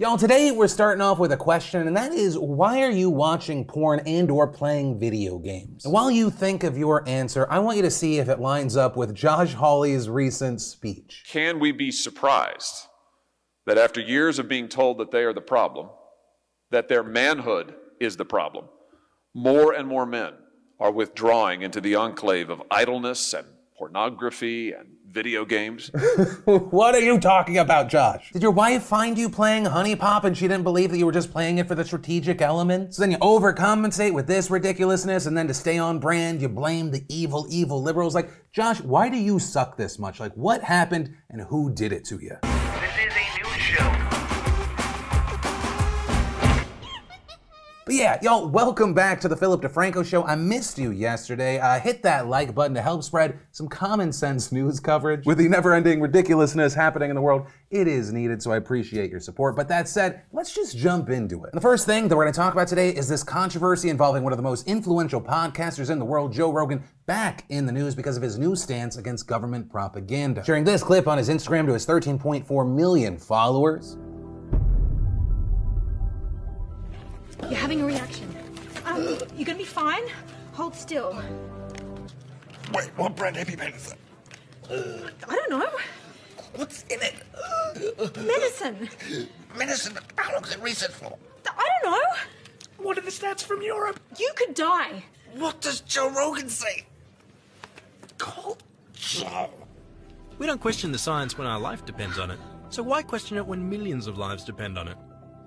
Y'all, today we're starting off with a question, and that is why are you watching porn and or playing video games? And while you think of your answer, I want you to see if it lines up with Josh Hawley's recent speech. Can we be surprised that after years of being told that they are the problem, that their manhood is the problem, more and more men are withdrawing into the enclave of idleness and pornography and video games. what are you talking about, Josh? Did your wife find you playing HuniePop and she didn't believe that you were just playing it for the strategic elements? So then you overcompensate with this ridiculousness, and then to stay on brand, you blame the evil, evil liberals. Like, Josh, why do you suck this much? Like, what happened and who did it to you? This is a news show. But yeah, y'all, welcome back to the Philip DeFranco Show. I missed you yesterday. Uh, hit that like button to help spread some common sense news coverage. With the never ending ridiculousness happening in the world, it is needed, so I appreciate your support. But that said, let's just jump into it. The first thing that we're going to talk about today is this controversy involving one of the most influential podcasters in the world, Joe Rogan, back in the news because of his new stance against government propaganda. Sharing this clip on his Instagram to his 13.4 million followers. You're having a reaction. Um, you're gonna be fine. Hold still. Wait, what brand EpiPen is that? I don't know. What's in it? Medicine. Medicine. How long's it research for? I don't know. What are the stats from Europe? You could die. What does Joe Rogan say? Call Joe. We don't question the science when our life depends on it. So why question it when millions of lives depend on it?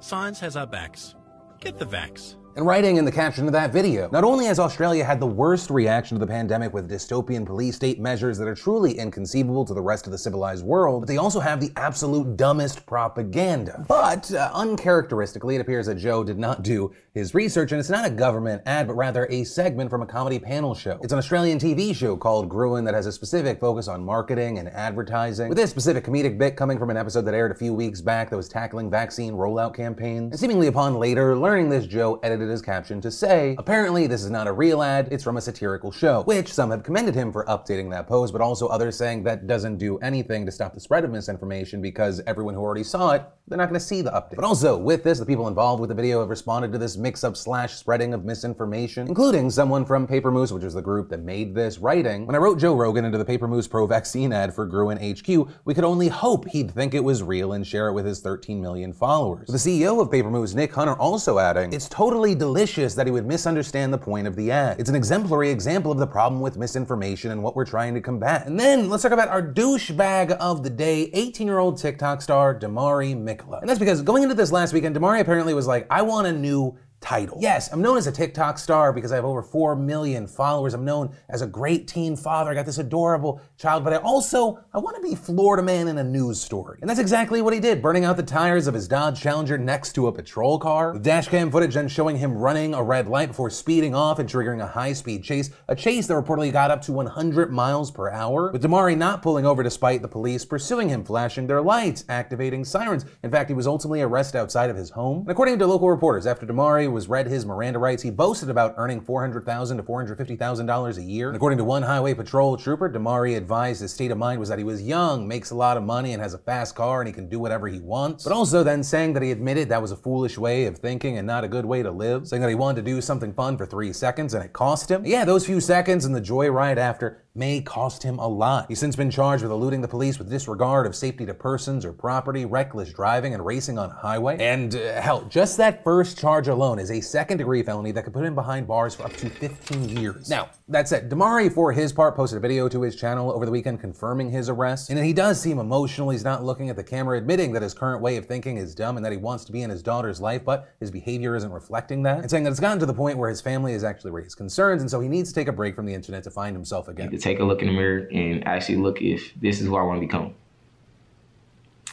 Science has our backs. Get the vax. And writing in the caption of that video, not only has Australia had the worst reaction to the pandemic with dystopian police state measures that are truly inconceivable to the rest of the civilized world, but they also have the absolute dumbest propaganda. But uh, uncharacteristically, it appears that Joe did not do his research, and it's not a government ad, but rather a segment from a comedy panel show. It's an Australian TV show called Gruen that has a specific focus on marketing and advertising, with this specific comedic bit coming from an episode that aired a few weeks back that was tackling vaccine rollout campaigns. And seemingly upon later learning this, Joe edited his caption to say, apparently this is not a real ad, it's from a satirical show, which some have commended him for updating that post, but also others saying that doesn't do anything to stop the spread of misinformation because everyone who already saw it, they're not gonna see the update. But also, with this, the people involved with the video have responded to this mix up slash spreading of misinformation, including someone from Paper Moose, which was the group that made this, writing, When I wrote Joe Rogan into the Paper Moose pro vaccine ad for Gruen HQ, we could only hope he'd think it was real and share it with his 13 million followers. The CEO of Paper Moose, Nick Hunter, also adding, It's totally delicious that he would misunderstand the point of the ad. It's an exemplary example of the problem with misinformation and what we're trying to combat. And then let's talk about our douchebag of the day, 18 year old TikTok star Damari Mikula. And that's because going into this last weekend, Damari apparently was like, I want a new title. Yes, I'm known as a TikTok star because I have over 4 million followers. I'm known as a great teen father. I got this adorable child, but I also I want to be Florida man in a news story. And that's exactly what he did, burning out the tires of his Dodge Challenger next to a patrol car. With dash cam footage then showing him running a red light before speeding off and triggering a high-speed chase, a chase that reportedly got up to 100 miles per hour. With Damari not pulling over despite the police pursuing him, flashing their lights, activating sirens. In fact, he was ultimately arrested outside of his home. And according to local reporters, after Damari was read his Miranda rights, he boasted about earning $400,000 to $450,000 a year. And according to one highway patrol trooper, Damari advised his state of mind was that he was young, makes a lot of money, and has a fast car, and he can do whatever he wants. But also then saying that he admitted that was a foolish way of thinking and not a good way to live, saying that he wanted to do something fun for three seconds and it cost him. Yeah, those few seconds and the joyride after may cost him a lot. He's since been charged with eluding the police with disregard of safety to persons or property, reckless driving, and racing on a highway. And uh, hell, just that first charge alone is a second degree felony that could put him behind bars for up to 15 years. Now, that said, Damari, for his part, posted a video to his channel over the weekend confirming his arrest. And he does seem emotional. He's not looking at the camera, admitting that his current way of thinking is dumb and that he wants to be in his daughter's life, but his behavior isn't reflecting that. And saying that it's gotten to the point where his family has actually raised concerns, and so he needs to take a break from the internet to find himself again. Take a look in the mirror and actually look if this is who I want to become.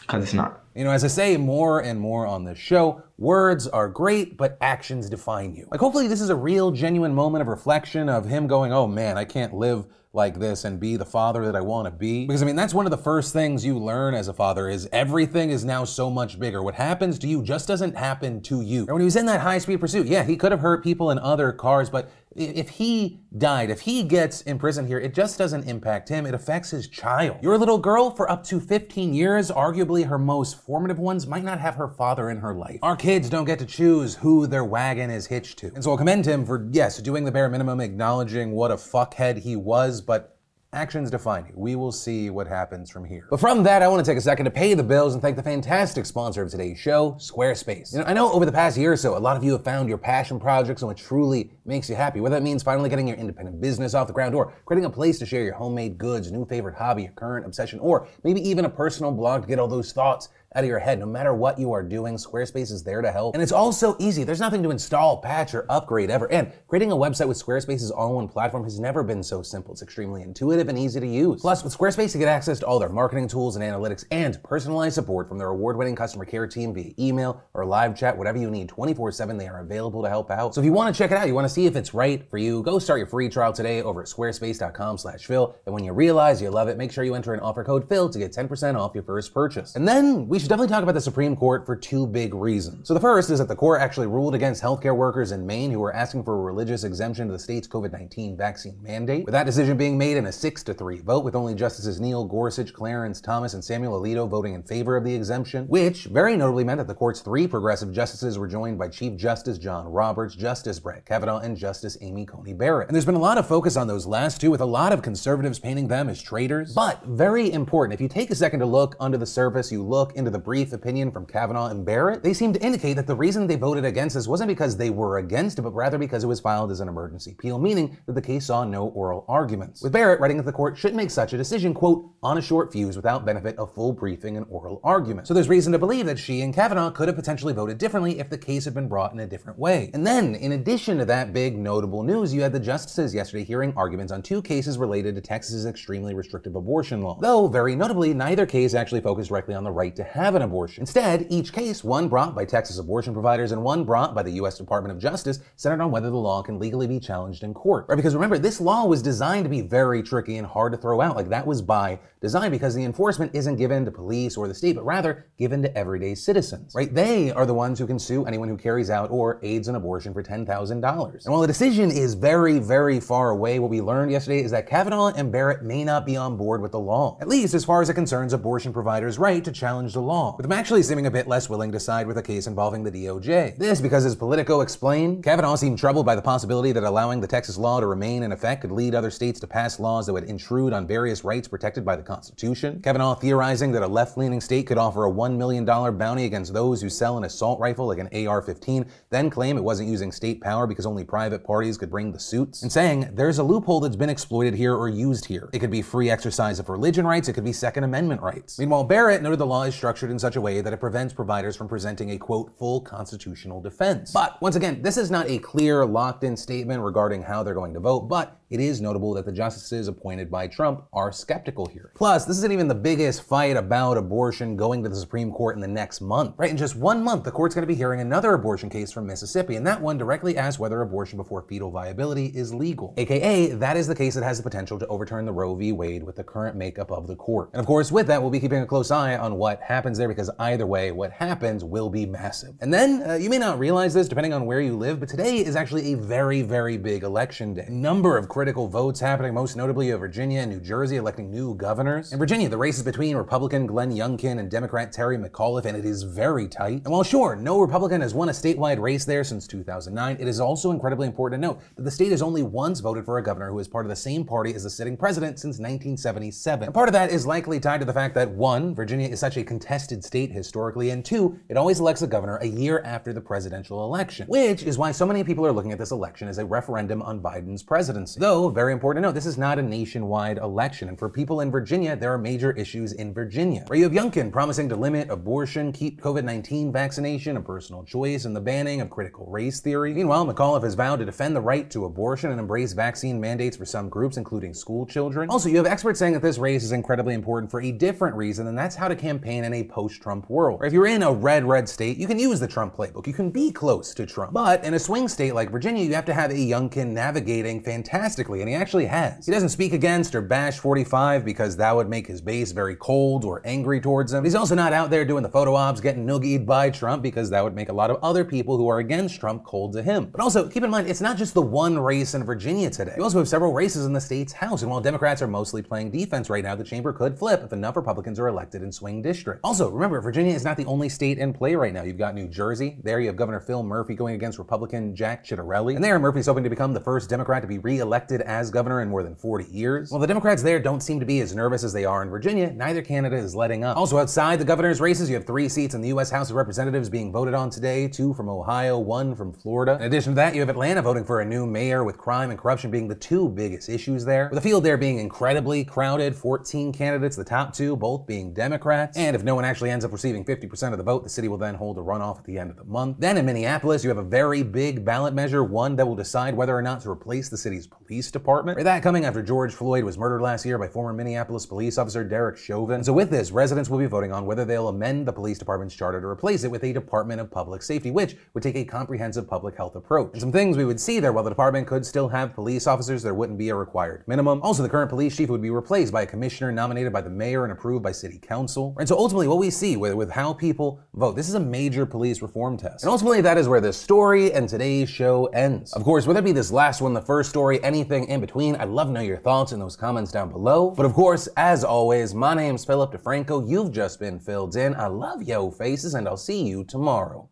Because it's not. You know, as I say more and more on this show, words are great, but actions define you. Like, hopefully, this is a real, genuine moment of reflection of him going, oh man, I can't live like this and be the father that I want to be. Because, I mean, that's one of the first things you learn as a father is everything is now so much bigger. What happens to you just doesn't happen to you. And when he was in that high speed pursuit, yeah, he could have hurt people in other cars, but If he died, if he gets imprisoned here, it just doesn't impact him. It affects his child. Your little girl, for up to 15 years, arguably her most formative ones, might not have her father in her life. Our kids don't get to choose who their wagon is hitched to. And so I'll commend him for, yes, doing the bare minimum, acknowledging what a fuckhead he was, but Actions define you. We will see what happens from here. But from that, I want to take a second to pay the bills and thank the fantastic sponsor of today's show, Squarespace. You know, I know over the past year or so, a lot of you have found your passion projects and what truly makes you happy, whether that means finally getting your independent business off the ground or creating a place to share your homemade goods, new favorite hobby, your current obsession, or maybe even a personal blog to get all those thoughts out of your head. No matter what you are doing, Squarespace is there to help. And it's all so easy. There's nothing to install, patch, or upgrade ever. And creating a website with Squarespace's all-in-one platform has never been so simple. It's extremely intuitive and easy to use. Plus, with Squarespace, you get access to all their marketing tools and analytics and personalized support from their award-winning customer care team via email or live chat, whatever you need 24-7, they are available to help out. So if you want to check it out, you want to see if it's right for you, go start your free trial today over at squarespace.com slash Phil. And when you realize you love it, make sure you enter an offer code Phil to get 10% off your first purchase. And then we should definitely talk about the Supreme Court for two big reasons. So the first is that the court actually ruled against healthcare workers in Maine who were asking for a religious exemption to the state's COVID-19 vaccine mandate. With that decision being made in a 6 to 3 vote with only Justices Neil Gorsuch, Clarence Thomas, and Samuel Alito voting in favor of the exemption, which very notably meant that the court's three progressive justices were joined by Chief Justice John Roberts, Justice Brett Kavanaugh, and Justice Amy Coney Barrett. And there's been a lot of focus on those last two with a lot of conservatives painting them as traitors. But very important, if you take a second to look under the surface, you look into the brief opinion from Kavanaugh and Barrett, they seem to indicate that the reason they voted against this wasn't because they were against it, but rather because it was filed as an emergency appeal, meaning that the case saw no oral arguments. With Barrett writing that the court should make such a decision, quote, on a short fuse without benefit of full briefing and oral argument. So there's reason to believe that she and Kavanaugh could have potentially voted differently if the case had been brought in a different way. And then, in addition to that big notable news, you had the justices yesterday hearing arguments on two cases related to Texas's extremely restrictive abortion law. Though, very notably, neither case actually focused directly on the right to have an abortion. Instead, each case, one brought by Texas abortion providers and one brought by the U.S. Department of Justice, centered on whether the law can legally be challenged in court. Right? Because remember, this law was designed to be very tricky and hard to throw out. Like that was by design because the enforcement isn't given to police or the state, but rather given to everyday citizens. Right? They are the ones who can sue anyone who carries out or aids an abortion for $10,000. And while the decision is very, very far away, what we learned yesterday is that Kavanaugh and Barrett may not be on board with the law, at least as far as it concerns abortion providers' right to challenge the law, with them actually seeming a bit less willing to side with a case involving the DOJ. This because, as Politico explained, Kavanaugh seemed troubled by the possibility that allowing the Texas law to remain in effect could lead other states to pass laws that would intrude on various rights protected by the Constitution. Kavanaugh theorizing that a left leaning state could offer a $1 million bounty against those who sell an assault rifle like an AR 15, then claim it wasn't using state power because only private parties could bring the suits, and saying there's a loophole that's been exploited here or used here. It could be free exercise of religion rights, it could be Second Amendment rights. Meanwhile, Barrett noted the law is structured in such a way that it prevents providers from presenting a quote full constitutional defense. But once again, this is not a clear, locked in statement regarding how they're going to vote, but it is notable that the justices appointed by Trump are skeptical here. Plus, this isn't even the biggest fight about abortion going to the Supreme Court in the next month. Right, in just one month, the court's going to be hearing another abortion case from Mississippi, and that one directly asks whether abortion before fetal viability is legal. AKA, that is the case that has the potential to overturn the Roe v. Wade with the current makeup of the court. And of course, with that, we'll be keeping a close eye on what happens there because either way, what happens will be massive. And then, uh, you may not realize this depending on where you live, but today is actually a very, very big election day. Number of critical votes happening, most notably of Virginia and New Jersey electing new governors. In Virginia, the race is between Republican Glenn Youngkin and Democrat Terry McAuliffe, and it is very tight. And while sure, no Republican has won a statewide race there since 2009, it is also incredibly important to note that the state has only once voted for a governor who is part of the same party as the sitting president since 1977. And part of that is likely tied to the fact that one, Virginia is such a contested state historically, and two, it always elects a governor a year after the presidential election, which is why so many people are looking at this election as a referendum on Biden's presidency. Though, very important to note, this is not a nationwide election, and for people in Virginia, there are major issues in Virginia, where you have Youngkin promising to limit abortion, keep COVID 19 vaccination a personal choice, and the banning of critical race theory. Meanwhile, McAuliffe has vowed to defend the right to abortion and embrace vaccine mandates for some groups, including school children. Also, you have experts saying that this race is incredibly important for a different reason, and that's how to campaign in a post-Trump world. Where if you're in a red, red state, you can use the Trump playbook. You can be close to Trump. But in a swing state like Virginia, you have to have a Youngkin navigating fantastically, and he actually has. He doesn't speak against or bash 45 because that would make his base very cold or angry towards him. He's also not out there doing the photo ops, getting noogied by Trump because that would make a lot of other people who are against Trump cold to him. But also, keep in mind, it's not just the one race in Virginia today. You also have several races in the state's House, and while Democrats are mostly playing defense right now, the chamber could flip if enough Republicans are elected in swing districts. Also, remember, Virginia is not the only state in play right now. You've got New Jersey. There you have Governor Phil Murphy going against Republican Jack Ciattarelli. And there, Murphy's hoping to become the first Democrat to be re-elected as governor in more than 40 years. While the Democrats there don't seem to be as nervous as they are in Virginia, neither candidate is letting up. Also, outside the governor's races, you have three seats in the U.S. House of Representatives being voted on today, two from Ohio, one from Florida. In addition to that, you have Atlanta voting for a new mayor, with crime and corruption being the two biggest issues there. With the field there being incredibly crowded, 14 candidates, the top two both being Democrats. And if no one actually ends up receiving 50% of the vote, the city will then hold a runoff at the end of the month. Then in Minneapolis, you have a very big ballot measure, one that will decide whether or not to replace the city's police department. With that coming after George Floyd was murdered last year by former Minneapolis police officer Derek Chauvin. So with this, residents will be voting on whether they'll amend the police department's charter to replace it with a Department of Public Safety, which would take a comprehensive public health approach. And some things we would see there, while the department could still have police officers, there wouldn't be a required minimum. Also, the current police chief would be replaced by a commissioner nominated by the mayor and approved by city council. And so ultimately, what we see with, with how people vote, this is a major police reform test. And ultimately, that is where this story and today's show ends. Of course, whether it be this last one, the first story, anything in between, I'd love to know your thoughts in those comments down below. But of course, as always, my name's Philip DeFranco. You've just been filled in. I love yo faces, and I'll see you tomorrow.